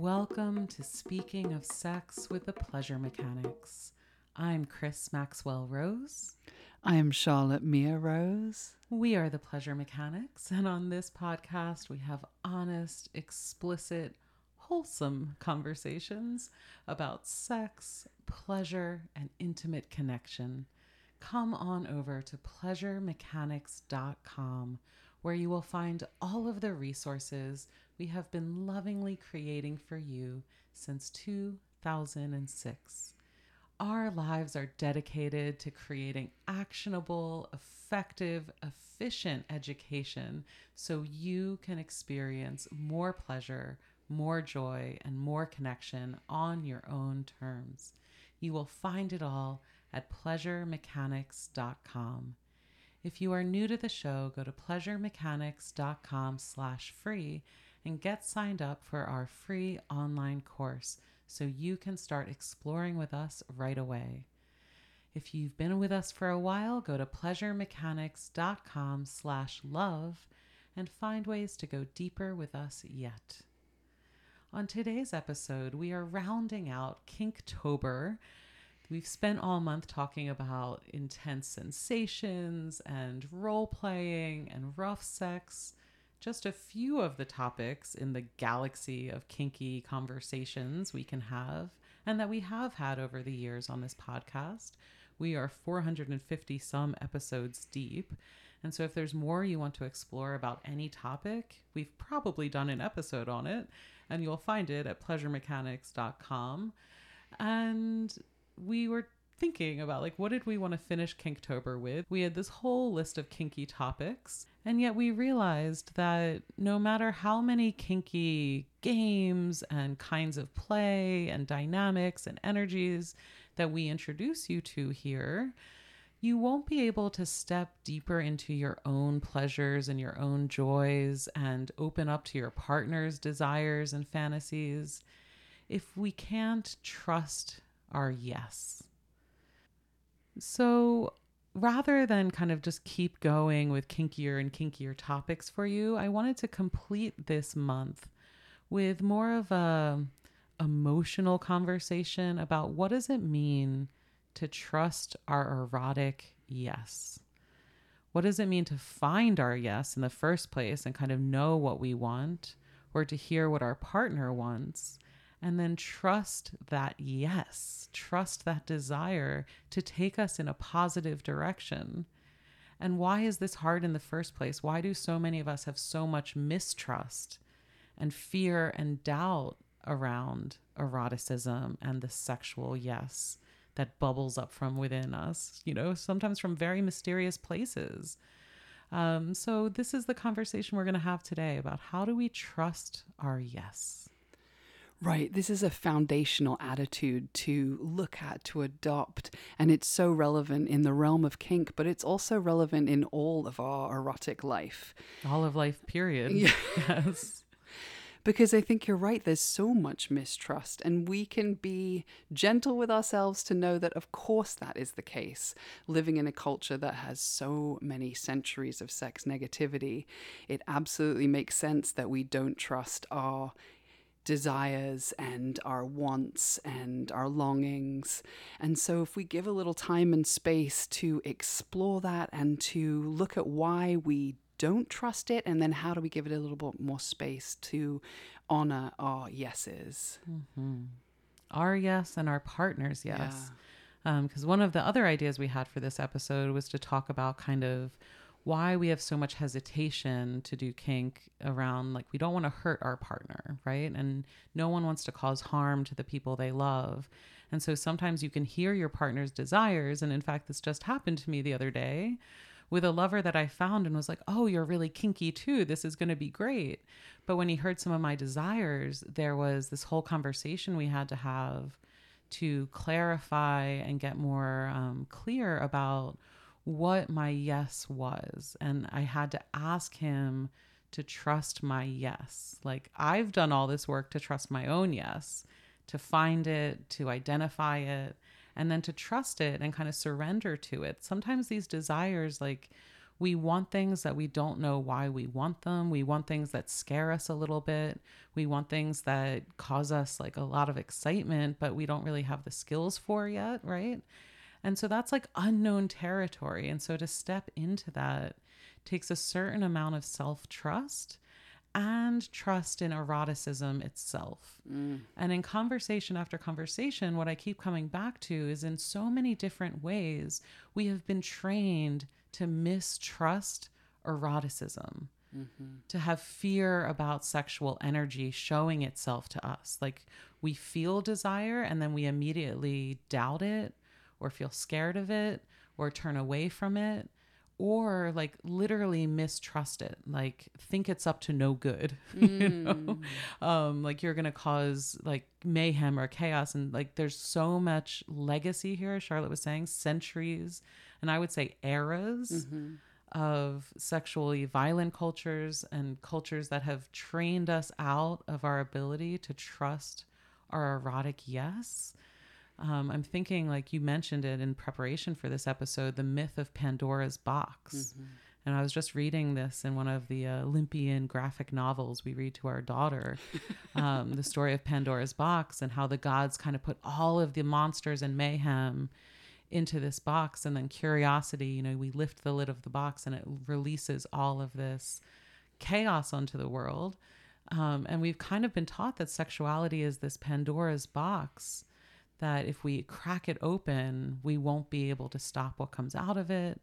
Welcome to Speaking of Sex with the Pleasure Mechanics. I'm Chris Maxwell Rose. I am Charlotte Mia Rose. We are the Pleasure Mechanics, and on this podcast, we have honest, explicit, wholesome conversations about sex, pleasure, and intimate connection. Come on over to pleasuremechanics.com where you will find all of the resources we have been lovingly creating for you since 2006. Our lives are dedicated to creating actionable, effective, efficient education so you can experience more pleasure, more joy, and more connection on your own terms. You will find it all at pleasuremechanics.com. If you are new to the show, go to pleasuremechanics.com slash free and get signed up for our free online course so you can start exploring with us right away. If you've been with us for a while, go to pleasuremechanics.com slash love and find ways to go deeper with us yet. On today's episode, we are rounding out Kinktober. We've spent all month talking about intense sensations and role playing and rough sex just a few of the topics in the galaxy of kinky conversations we can have and that we have had over the years on this podcast. We are 450 some episodes deep. And so, if there's more you want to explore about any topic, we've probably done an episode on it, and you'll find it at pleasuremechanics.com. And we were thinking about like what did we want to finish Kinktober with? We had this whole list of kinky topics, and yet we realized that no matter how many kinky games and kinds of play and dynamics and energies that we introduce you to here, you won't be able to step deeper into your own pleasures and your own joys and open up to your partner's desires and fantasies if we can't trust our yes. So rather than kind of just keep going with kinkier and kinkier topics for you, I wanted to complete this month with more of a emotional conversation about what does it mean to trust our erotic yes? What does it mean to find our yes in the first place and kind of know what we want or to hear what our partner wants? And then trust that yes, trust that desire to take us in a positive direction. And why is this hard in the first place? Why do so many of us have so much mistrust and fear and doubt around eroticism and the sexual yes that bubbles up from within us, you know, sometimes from very mysterious places? Um, so, this is the conversation we're going to have today about how do we trust our yes? Right. This is a foundational attitude to look at, to adopt. And it's so relevant in the realm of kink, but it's also relevant in all of our erotic life. All of life, period. Yes. because I think you're right. There's so much mistrust, and we can be gentle with ourselves to know that, of course, that is the case. Living in a culture that has so many centuries of sex negativity, it absolutely makes sense that we don't trust our desires and our wants and our longings. And so, if we give a little time and space to explore that and to look at why we don't trust it, and then how do we give it a little bit more space to honor our yeses? Mm-hmm. Our yes and our partner's yes. Because yeah. um, one of the other ideas we had for this episode was to talk about kind of why we have so much hesitation to do kink around like we don't want to hurt our partner, right? And no one wants to cause harm to the people they love. And so sometimes you can hear your partner's desires. And in fact, this just happened to me the other day with a lover that I found and was like, oh, you're really kinky too. This is going to be great. But when he heard some of my desires, there was this whole conversation we had to have to clarify and get more um, clear about what my yes was. And I had to ask him to trust my yes. Like I've done all this work to trust my own yes, to find it, to identify it, and then to trust it and kind of surrender to it. Sometimes these desires, like, we want things that we don't know why we want them. We want things that scare us a little bit. We want things that cause us like a lot of excitement, but we don't really have the skills for yet, right? And so that's like unknown territory. And so to step into that takes a certain amount of self trust and trust in eroticism itself. Mm. And in conversation after conversation, what I keep coming back to is in so many different ways, we have been trained to mistrust eroticism, to have fear about sexual energy showing itself to us. Like we feel desire and then we immediately doubt it or feel scared of it or turn away from it or like literally mistrust it like think it's up to no good you know? Um like you're gonna cause like mayhem or chaos and like there's so much legacy here charlotte was saying centuries and i would say eras of sexually violent cultures and cultures that have trained us out of our ability to trust our erotic yes um, I'm thinking, like you mentioned it in preparation for this episode, the myth of Pandora's box. And I was just reading this in one of the uh, Olympian graphic novels we read to our daughter, um, the story of Pandora's box and how the gods kind of put all of the monsters and mayhem into this box. And then curiosity, you know, we lift the lid of the box and it releases all of this chaos onto the world. Um, and we've kind of been taught that sexuality is this Pandora's box that if we crack it open, we won't be able to stop what comes out of it.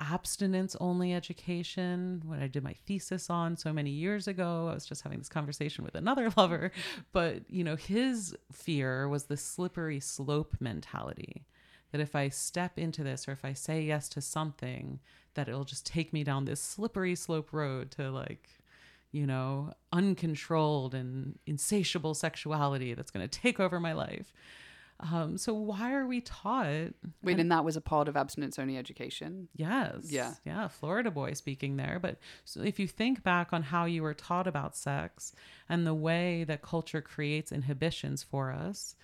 Abstinence only education, what I did my thesis on so many years ago. I was just having this conversation with another lover, but you know, his fear was the slippery slope mentality that if I step into this or if I say yes to something, that it'll just take me down this slippery slope road to like you know, uncontrolled and insatiable sexuality that's going to take over my life. Um, so why are we taught? Wait, and that was a part of abstinence only education. Yes. Yeah. Yeah. Florida boy speaking there. But so if you think back on how you were taught about sex and the way that culture creates inhibitions for us,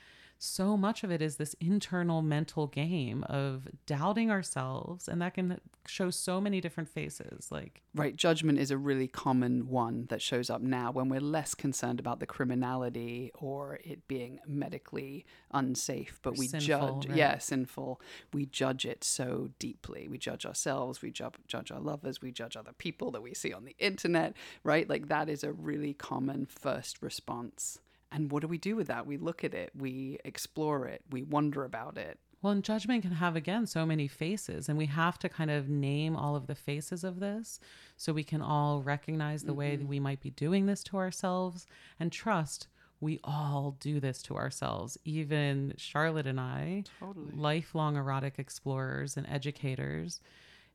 so much of it is this internal mental game of doubting ourselves. And that can show so many different faces. Like, Right, judgment is a really common one that shows up now when we're less concerned about the criminality or it being medically unsafe, but we sinful, judge, right. yeah, sinful. We judge it so deeply. We judge ourselves, we judge, judge our lovers, we judge other people that we see on the internet, right? Like that is a really common first response. And what do we do with that? We look at it, we explore it, we wonder about it. Well, and judgment can have, again, so many faces, and we have to kind of name all of the faces of this so we can all recognize the way that we might be doing this to ourselves and trust we all do this to ourselves. Even Charlotte and I, Totally. lifelong erotic explorers and educators.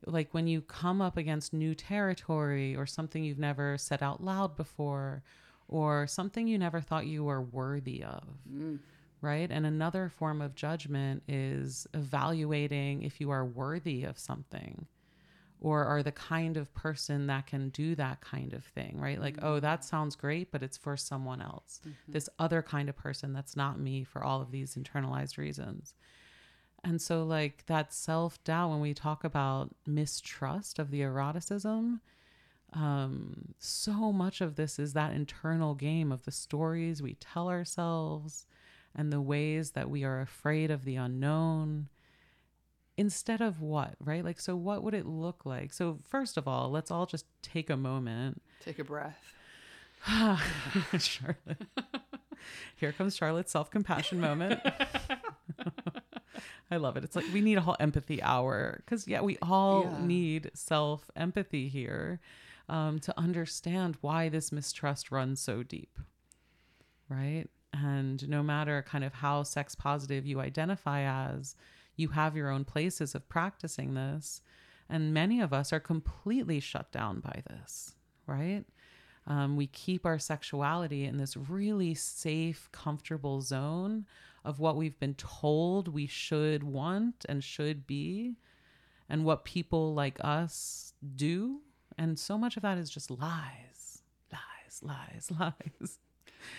Like when you come up against new territory or something you've never said out loud before or something you never thought you were worthy of mm. right? And another form of judgment is evaluating if you are worthy of something or are the kind of person that can do that kind of thing, right? Like, oh, that sounds great, but it's for someone else. Mm-hmm. This other kind of person that's not me for all of these internalized reasons. And so, like, that self doubt, when we talk about mistrust of the eroticism, um, so much of this is that internal game of the stories we tell ourselves and the ways that we are afraid of the unknown instead of what right? Like so what would it look like? So first of all let's all just take a moment. Take a breath. charlotte. Here comes charlotte's self-compassion moment. I love it. It's like we need a whole empathy hour because yeah we all Yeah. need self-empathy here um, to understand why this mistrust runs so deep right? And no matter kind of how sex positive you identify as you have your own places of practicing this. And many of us are completely shut down by this right? Um, we keep our sexuality in this really safe comfortable zone of what we've been told we should want and should be and what people like us do and so much of that is just lies lies lies lies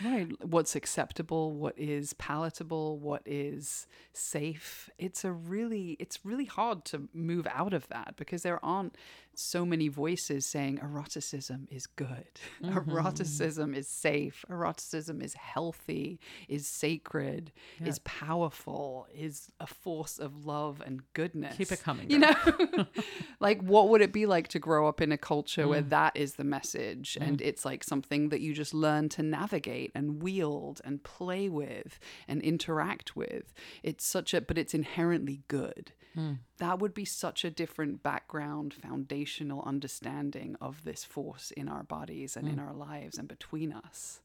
Right. What's acceptable, what is palatable, what is safe. It's a really it's really hard to move out of that because there aren't so many voices saying eroticism is good. Eroticism is safe. Eroticism is healthy, is sacred, Yeah. is powerful, is a force of love and goodness. Keep it coming. You know, like what would it be like to grow up in a culture where Mm. that is the message and it's like something that you just learn to navigate and wield and play with and interact with? It's such a, but it's inherently good. Mm. That would be such a different background, foundational understanding of this force in our bodies and in our lives and between us.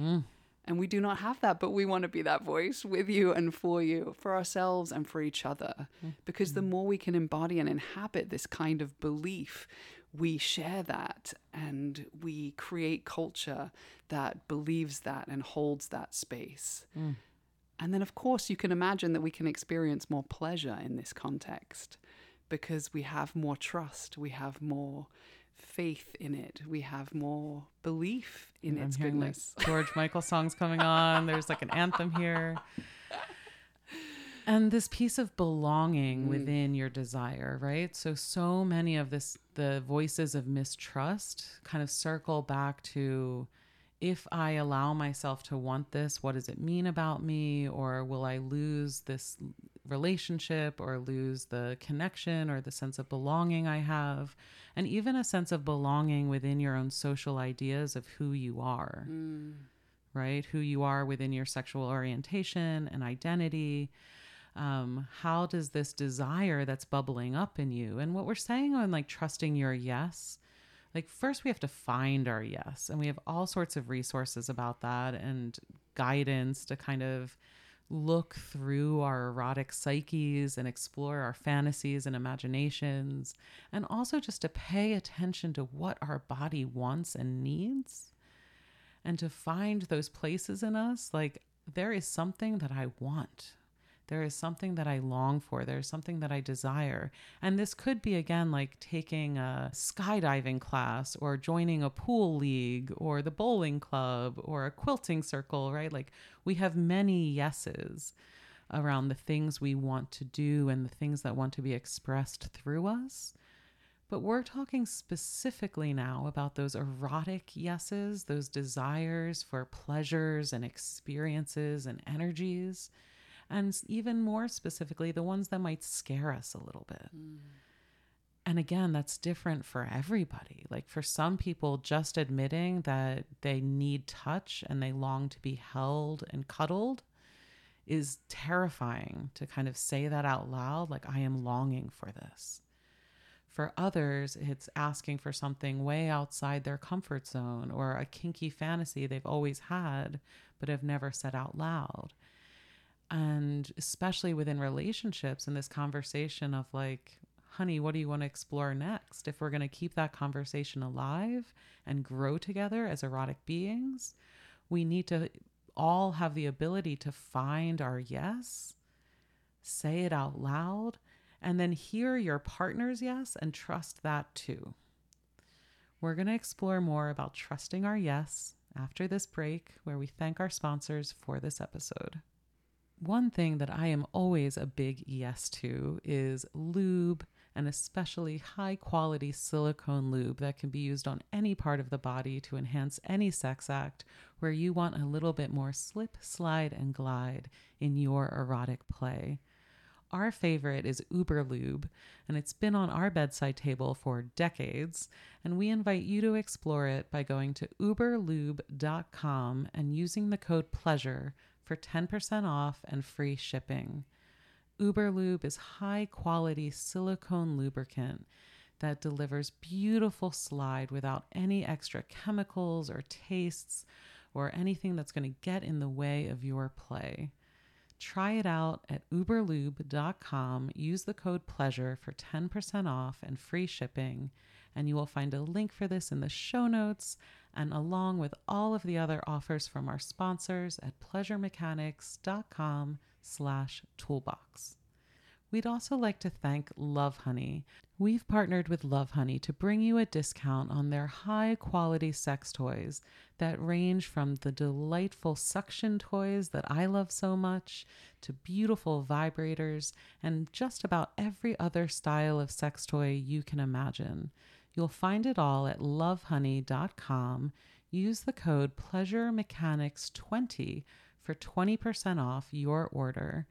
Mm. And we do not have that, but we want to be that voice with you and for you, for ourselves and for each other. Because the more we can embody and inhabit this kind of belief, we share that and we create culture that believes that and holds that space. And then, of course, you can imagine that we can experience more pleasure in this context because we have more trust, we have more faith in it, we have more belief in I'm its hearing like goodness. George Michael songs coming on. There's like an anthem here. And this piece of belonging Mm. within your desire, right? So so many of this the voices of mistrust kind of circle back to if I allow myself to want this, what does it mean about me? Or will I lose this relationship or lose the connection or the sense of belonging I have? And even a sense of belonging within your own social ideas of who you are, right? Who you are within your sexual orientation and identity. Um, how does this desire that's bubbling up in you and what we're saying on like trusting your yes like first we have to find our yes and we have all sorts of resources about that and guidance to kind of look through our erotic psyches and explore our fantasies and imaginations and also just to pay attention to what our body wants and needs. And to find those places in us like there is something that I want there is something that I long for. There's something that I desire. And this could be, again, like taking a skydiving class or joining a pool league or the bowling club or a quilting circle, right? Like we have many yeses around the things we want to do and the things that want to be expressed through us. But we're talking specifically now about those erotic yeses, those desires for pleasures and experiences and energies and even more specifically, the ones that might scare us a little bit. Mm. And again, that's different for everybody. Like for some people, just admitting that they need touch and they long to be held and cuddled is terrifying to kind of say that out loud. Like, I am longing for this. For others, it's asking for something way outside their comfort zone or a kinky fantasy they've always had, but have never said out loud and especially within relationships in this conversation of like honey what do you want to explore next? If we're going to keep that conversation alive and grow together as erotic beings we need to all have the ability to find our yes say it out loud and then hear your partner's yes and trust that too. We're going to explore more about trusting our yes after this break where we thank our sponsors for this episode one thing that I am always a big yes to is lube, and especially high quality silicone lube that can be used on any part of the body to enhance any sex act where you want a little bit more slip, slide, and glide in your erotic play. Our favorite is Uber Lube, and it's been on our bedside table for decades. And we invite you to explore it by going to uberlube.com and using the code PLEASURE for 10% off and free shipping. Uberlube is high quality silicone lubricant that delivers beautiful slide without any extra chemicals or tastes or anything that's going to get in the way of your play. Try it out at uberlube.com. Use the code PLEASURE for 10% off and free shipping. And you will find a link for this in the show notes and along with all of the other offers from our sponsors at pleasuremechanics.com slash toolbox. We'd also like to thank Love Honey. We've partnered with Love Honey to bring you a discount on their high quality sex toys that range from the delightful suction toys that I love so much to beautiful vibrators and just about every other style of sex toy you can imagine. You'll find it all at lovehoney.com. Use the code PleasureMechanics20 for 20% off your order.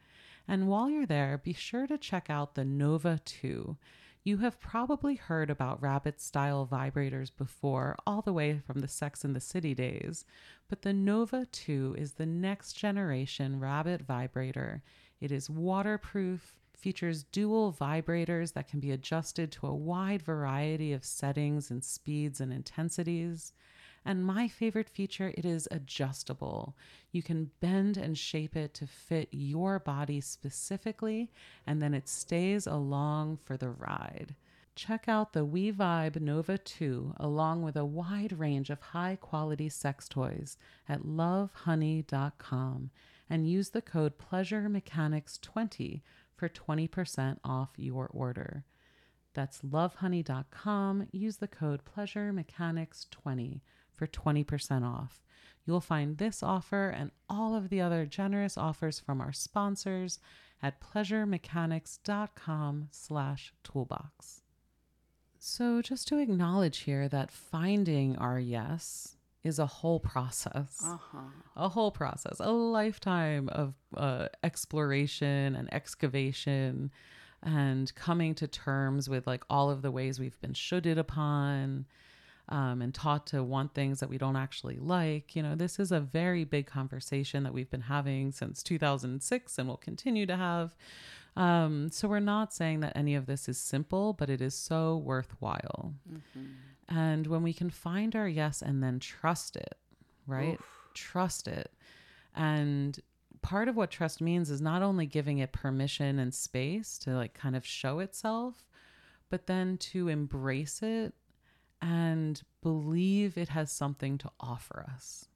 And while you're there, be sure to check out the Nova 2. You have probably heard about rabbit style vibrators before, all the way from the Sex in the City days, but the Nova 2 is the next generation rabbit vibrator. It is waterproof, features dual vibrators that can be adjusted to a wide variety of settings and speeds and intensities. And my favorite feature, it is adjustable. You can bend and shape it to fit your body specifically, and then it stays along for the ride. Check out the We Vibe Nova 2 along with a wide range of high quality sex toys at lovehoney.com and use the code PleasureMechanics20 for 20% off your order. That's lovehoney.com. Use the code PleasureMechanics20 for 20% off. You'll find this offer and all of the other generous offers from our sponsors at pleasuremechanics.com slash toolbox. So just to acknowledge here that finding our yes is a whole process. Uh-huh. A whole process, a lifetime of uh, exploration and excavation and coming to terms with like all of the ways we've been shoulded upon um, and taught to want things that we don't actually like. You know, this is a very big conversation that we've been having since 2006 and will continue to have. Um, so we're not saying that any of this is simple, but it is so worthwhile. Mm-hmm. And when we can find our yes and then trust it, right? Trust it. And part of what trust means is not only giving it permission and space to like kind of show itself, but then to embrace it and believe it has something to offer us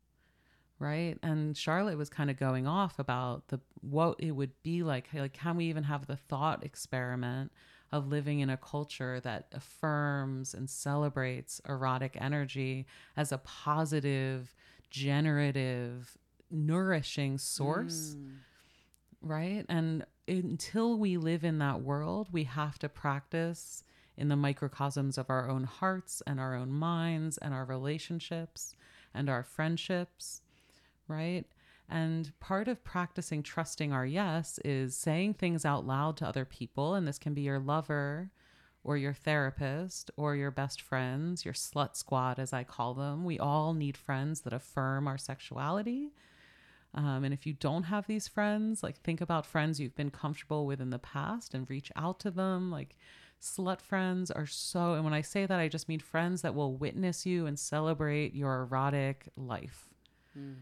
right and charlotte was kind of going off about the what it would be like like can we even have the thought experiment of living in a culture that affirms and celebrates erotic energy as a positive generative nourishing source Mm. right and until we live in that world we have to practice in the microcosms of our own hearts and our own minds and our relationships and our friendships, right? And part of practicing trusting our yes is saying things out loud to other people. And this can be your lover or your therapist or your best friends, your slut squad, as I call them. We all need friends that affirm our sexuality. Um, and if you don't have these friends, like think about friends you've been comfortable with in the past and reach out to them. Like, slut friends are so, and when I say that, I just mean friends that will witness you and celebrate your erotic life, Mm.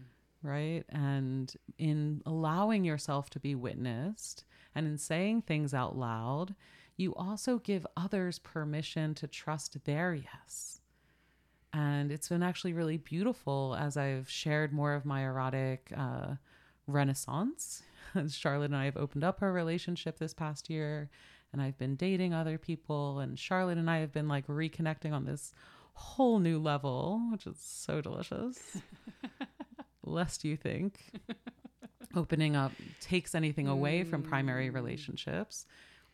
Right? And in allowing yourself to be witnessed and in saying things out loud, you also give others permission to trust their yes. And it's been actually really beautiful as I've shared more of my erotic uh, renaissance. Charlotte and I have opened up our relationship this past year and I've been dating other people and Charlotte and I have been like reconnecting on this whole new level, which is so delicious. Lest you think opening up takes anything away from primary relationships.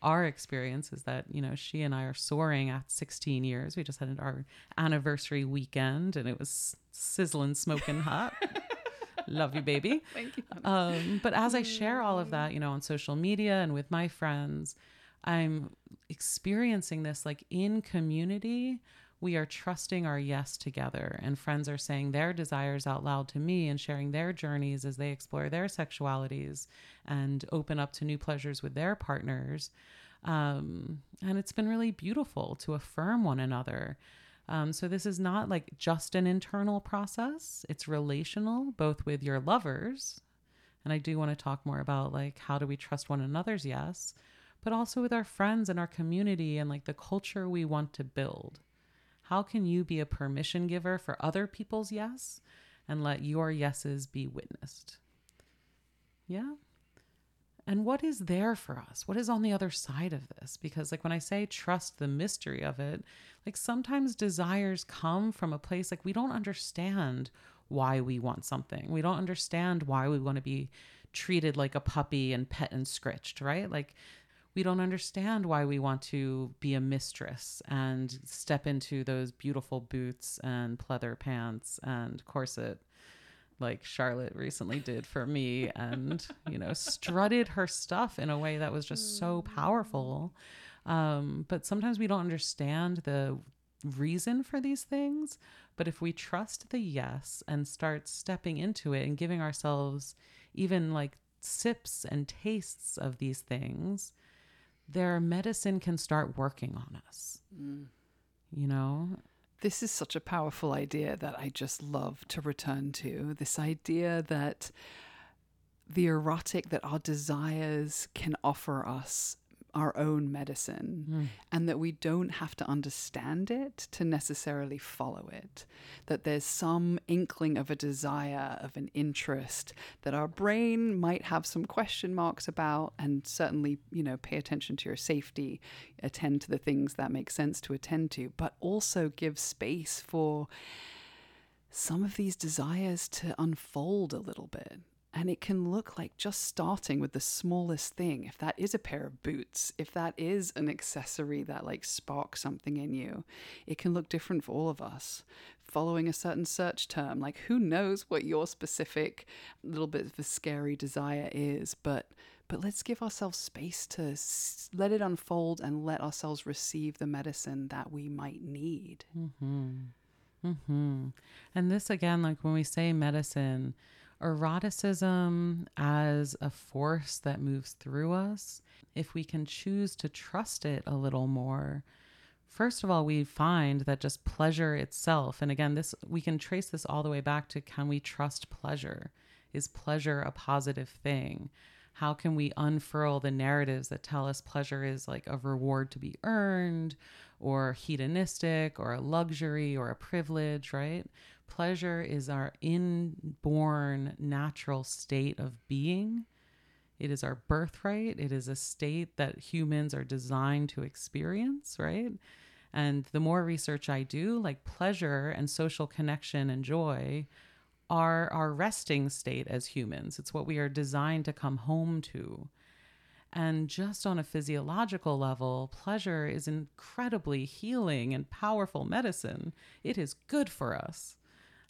Our experience is that, you know, she and I are soaring at 16 years. We just had our anniversary weekend and it was sizzling, smoking hot. Love you, baby. Thank you. Um, but as I share all of that, you know, on social media and with my friends, I'm experiencing this like in community. We are trusting our yes together, and friends are saying their desires out loud to me and sharing their journeys as they explore their sexualities and open up to new pleasures with their partners. Um, and it's been really beautiful to affirm one another. Um, so this is not like just an internal process, it's relational, both with your lovers. And I do want to talk more about like how do we trust one another's yes, but also with our friends and our community and like the culture we want to build. How can you be a permission giver for other people's yes and let your yeses be witnessed? Yeah. and what is there for us what is on the other side of this because like when i say trust the mystery of it like sometimes desires come from a place like we don't understand why we want something we don't understand why we want to be treated like a puppy and pet and scritched right like we don't understand why we want to be a mistress and step into those beautiful boots and pleather pants and corset like Charlotte recently did for me and you know strutted her stuff in a way that was just so powerful. Um, but sometimes we don't understand the reason for these things. But if we trust the yes and start stepping into it and giving ourselves even like sips and tastes of these things their medicine can start working on us. Mm. You know? This is such a powerful idea that I just love to return to. This idea that the erotic, that our desires can offer us our own medicine, hmm. and that we don't have to understand it to necessarily follow it. That there's some inkling of a desire, of an interest that our brain might have some question marks about, and certainly, you know, pay attention to your safety, attend to the things that make sense to attend to, but also give space for some of these desires to unfold a little bit. And it can look like just starting with the smallest thing. If that is a pair of boots, if that is an accessory that like sparks something in you, it can look different for all of us. Following a certain search term, like who knows what your specific little bit of a scary desire is, but but let's give ourselves space to s- let it unfold and let ourselves receive the medicine that we might need. Mm-hmm. And this again, like when we say medicine, eroticism as a force that moves through us, if we can choose to trust it a little more, first of all, we find that just pleasure itself, and again, this we can trace this all the way back to can we trust pleasure? Is pleasure a positive thing? How can we unfurl the narratives that tell us pleasure is like a reward to be earned or hedonistic or a luxury or a privilege, right? Pleasure is our inborn natural state of being. It is our birthright. It is a state that humans are designed to experience, right? And the more research I do, like pleasure and social connection and joy are our resting state as humans. It's what we are designed to come home to. And just on a physiological level, pleasure is incredibly healing and powerful medicine. It is good for us.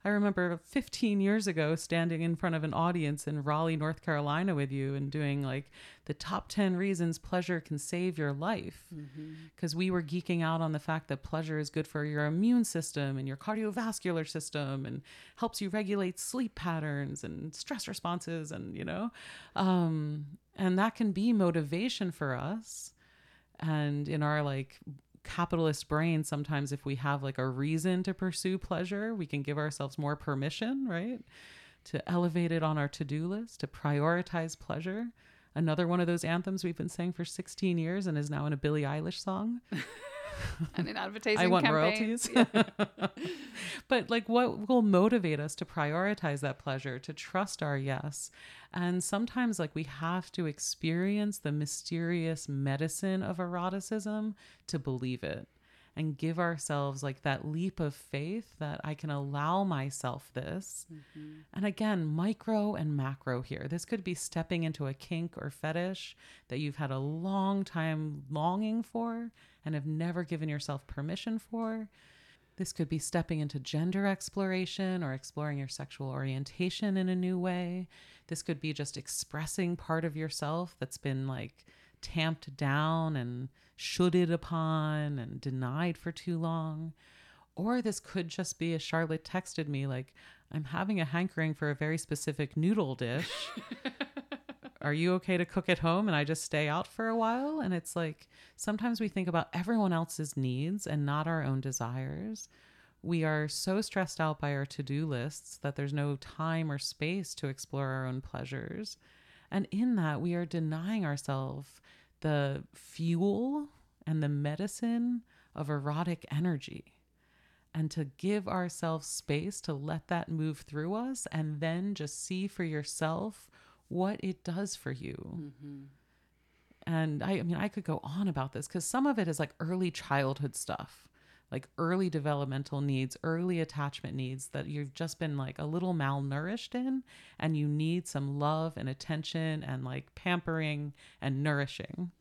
I remember 15 years ago standing in front of an audience in Raleigh, North Carolina with you and doing like the top 10 reasons pleasure can save your life. Because we were geeking out on the fact that pleasure is good for your immune system and your cardiovascular system and helps you regulate sleep patterns and stress responses and, you know, um, and that can be motivation for us. And in our like capitalist brain, sometimes if we have like a reason to pursue pleasure, we can give ourselves more permission, right? To elevate it on our to do list, to prioritize pleasure. Another one of those anthems we've been saying for 16 years and is now in a Billie Eilish song. And in advertising I want campaigns, royalties. but like what will motivate us to prioritize that pleasure, to trust our yes? And sometimes like we have to experience the mysterious medicine of eroticism to believe it and give ourselves like that leap of faith that I can allow myself this. Mm-hmm. And again, micro and macro here. This could be stepping into a kink or fetish that you've had a long time longing for and have never given yourself permission for. This could be stepping into gender exploration or exploring your sexual orientation in a new way. This could be just expressing part of yourself that's been like tamped down and shoulded upon and denied for too long. Or this could just be, as Charlotte texted me, like, I'm having a hankering for a very specific noodle dish. Are you okay to cook at home and I just stay out for a while? And it's like sometimes we think about everyone else's needs and not our own desires. We are so stressed out by our to do lists that there's no time or space to explore our own pleasures. And in that, we are denying ourselves the fuel and the medicine of erotic energy and to give ourselves space to let that move through us and then just see for yourself what it does for you. Mm-hmm. And I, I mean, I could go on about this because some of it is like early childhood stuff, like early developmental needs, early attachment needs that you've just been like a little malnourished in, and you need some love and attention and like pampering and nourishing,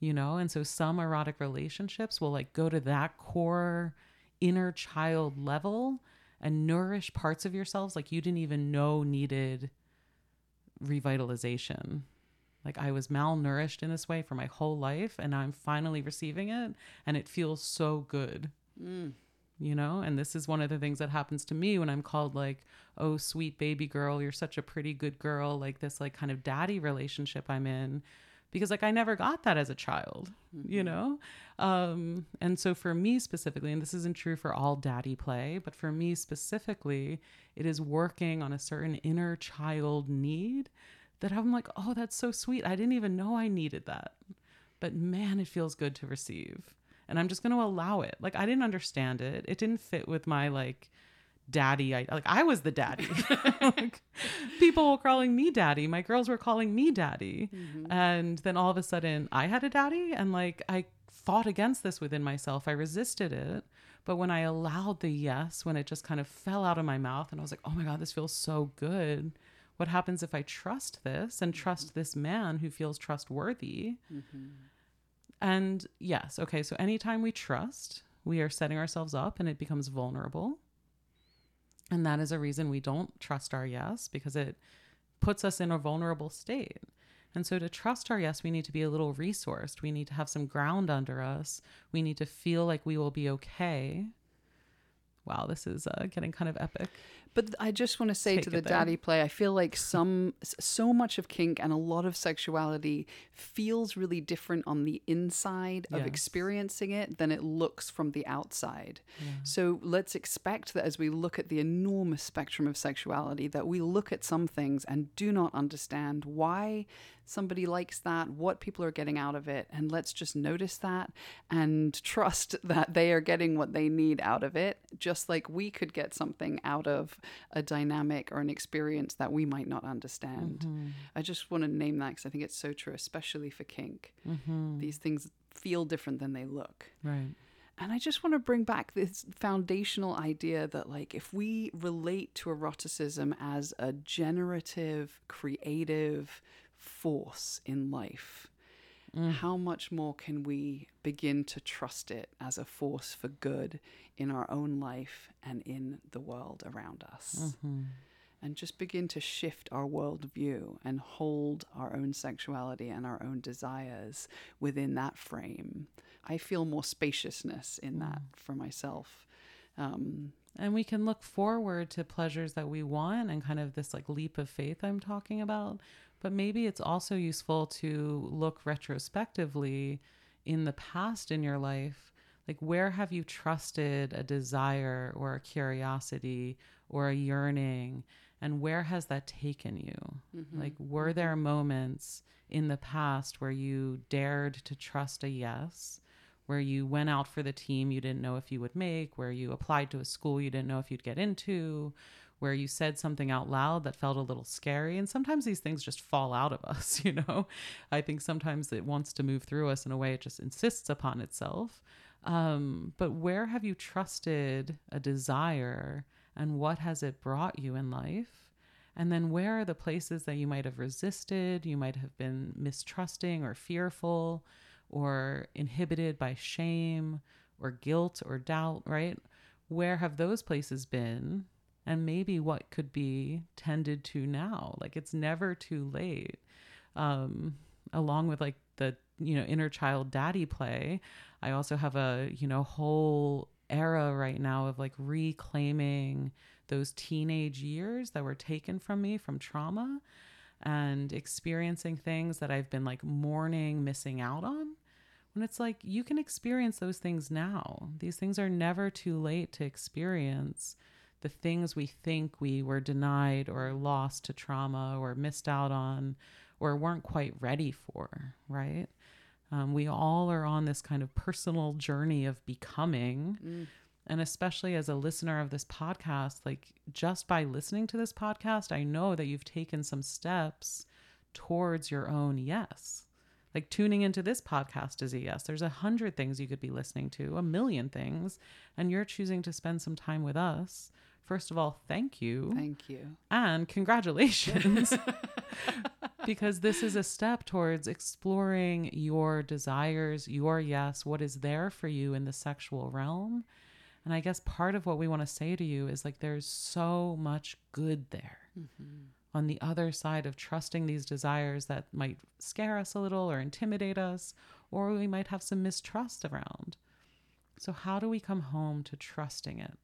you know? And so some erotic relationships will like go to that core inner child level and nourish parts of yourselves like you didn't even know needed revitalization. Like I was malnourished in this way for my whole life and I'm finally receiving it and it feels so good. Mm. You know, and this is one of the things that happens to me when I'm called like, "Oh, sweet baby girl, you're such a pretty good girl." Like this like kind of daddy relationship I'm in because like I never got that as a child, you know? Um and so for me specifically, and this isn't true for all daddy play, but for me specifically, it is working on a certain inner child need that I'm like, "Oh, that's so sweet. I didn't even know I needed that." But man, it feels good to receive. And I'm just going to allow it. Like I didn't understand it. It didn't fit with my like daddy I, like i was the daddy. Like, people were calling me daddy. My girls were calling me daddy. Mm-hmm. and then all of a sudden i had a daddy and like i fought against this within myself. I resisted it. But when i allowed the yes when it just kind of fell out of my mouth and i was like oh my god this feels so good. What happens if i trust this and trust this man who feels trustworthy and yes okay so anytime we trust we are setting ourselves up and it becomes vulnerable and that is a reason we don't trust our yes because it puts us in a vulnerable state. And so to trust our yes, we need to be a little resourced. We need to have some ground under us. We need to feel like we will be okay. Wow, this is uh, getting kind of epic. But I just want to say Take to the daddy play, I feel like some so much of kink and a lot of sexuality feels really different on the inside of experiencing it than it looks from the outside. So let's expect that as we look at the enormous spectrum of sexuality that we look at some things and do not understand why somebody likes that, what people are getting out of it, and let's just notice that and trust that they are getting what they need out of it, just like we could get something out of a dynamic or an experience that we might not understand. Mm-hmm. I just want to name that because I think it's so true, especially for kink. Mm-hmm. These things feel different than they look. Right. And I just want to bring back this foundational idea that, like, if we relate to eroticism as a generative, creative force in life, mm. how much more can we begin to trust it as a force for good in our own life and in the world around us? Mm-hmm. and just begin to shift our worldview and hold our own sexuality and our own desires within that frame. I feel more spaciousness in mm. that for myself. Um, And we can look forward to pleasures that we want and kind of this like leap of faith I'm talking about. But maybe it's also useful to look retrospectively in the past in your life. Like, where have you trusted a desire or a curiosity or a yearning? And where has that taken you? Mm-hmm. Like, were there mm-hmm. moments in the past where you dared to trust a yes? where you went out for the team you didn't know if you would make, where you applied to a school you didn't know if you'd get into, where you said something out loud that felt a little scary. And sometimes these things just fall out of us, you know? I think sometimes it wants to move through us in a way it just insists upon itself. Um, but where have you trusted a desire and what has it brought you in life? And then where are the places that you might have resisted, you might have been mistrusting or fearful? or inhibited by shame or guilt or doubt, right? Where have those places been? And maybe what could be tended to now? Like it's never too late. Um, along with like the, you know, inner child daddy play, I also have a, you know, whole era right now of like reclaiming those teenage years that were taken from me from trauma and experiencing things that I've been like mourning missing out on. When it's like you can experience those things now. These things are never too late to experience the things we think we were denied or lost to trauma or missed out on or weren't quite ready for, right? Um, we all are on this kind of personal journey of becoming. And especially as a listener of this podcast, like just by listening to this podcast, I know that you've taken some steps towards your own yes. Like tuning into this podcast is a yes. There's a hundred things you could be listening to, a million things, and you're choosing to spend some time with us. First of all, thank you. Thank you. And congratulations. because this is a step towards exploring your desires, your yes, what is there for you in the sexual realm. And I guess part of what we want to say to you is like there's so much good there. Mm-hmm. On the other side of trusting these desires that might scare us a little or intimidate us, or we might have some mistrust around. So, how do we come home to trusting it?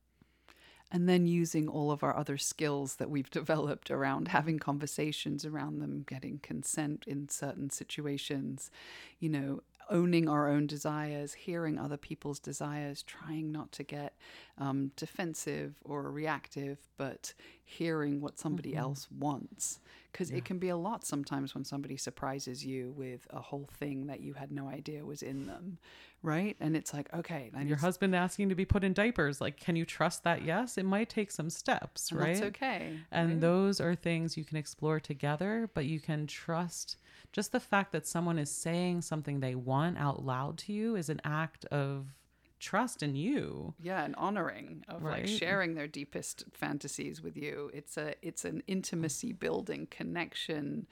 and then using all of our other skills that we've developed around having conversations around them, getting consent in certain situations, you know, owning our own desires, hearing other people's desires, trying not to get um, defensive or reactive, but hearing what somebody mm-hmm. else wants. Because yeah. it can be a lot sometimes when somebody surprises you with a whole thing that you had no idea was in them, right? And it's like, okay, and your husband asking to be put in diapers, like, can you trust that? Yes, it might take some steps, right? That's okay. And right? those are things you can explore together, but you can trust just the fact that someone is saying something they want out loud to you is an act of trust in you. Yeah, and honoring of right? like sharing their deepest fantasies with you. It's a it's an intimacy building connection.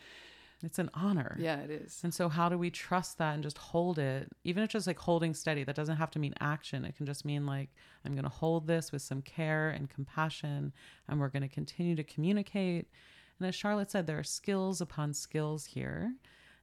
It's an honor. Yeah, it is. And so how do we trust that and just hold it? Even if it's just like holding steady, that doesn't have to mean action. It can just mean like I'm going to hold this with some care and compassion and we're going to continue to communicate. And as Charlotte said, there are skills upon skills here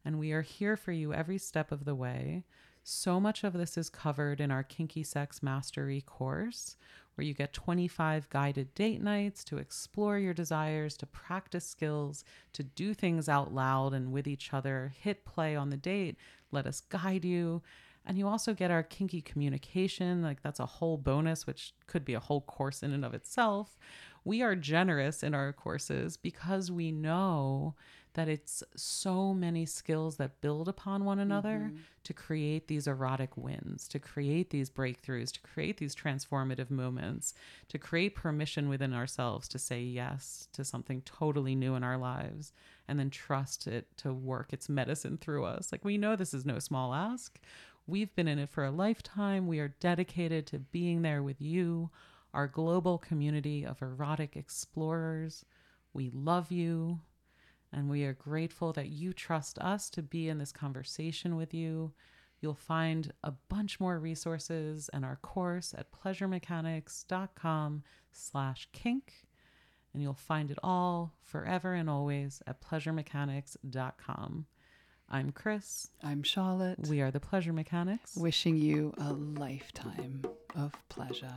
and we are here for you every step of the way. So much of this is covered in our Kinky Sex Mastery course, where you get 25 guided date nights to explore your desires, to practice skills, to do things out loud and with each other, hit play on the date, let us guide you. And you also get our kinky communication, like that's a whole bonus, which could be a whole course in and of itself. We are generous in our courses because we know that it's so many skills that build upon one another mm-hmm. to create these erotic wins, to create these breakthroughs, to create these transformative moments, to create permission within ourselves to say yes to something totally new in our lives and then trust it to work its medicine through us. Like we know this is no small ask. We've been in it for a lifetime. We are dedicated to being there with you, our global community of erotic explorers. We love you. And we are grateful that you trust us to be in this conversation with you. You'll find a bunch more resources and our course at pleasuremechanics.com slash kink. And you'll find it all forever and always at pleasuremechanics.com. I'm Chris. I'm Charlotte. We are the Pleasure Mechanics. Wishing you a lifetime of pleasure.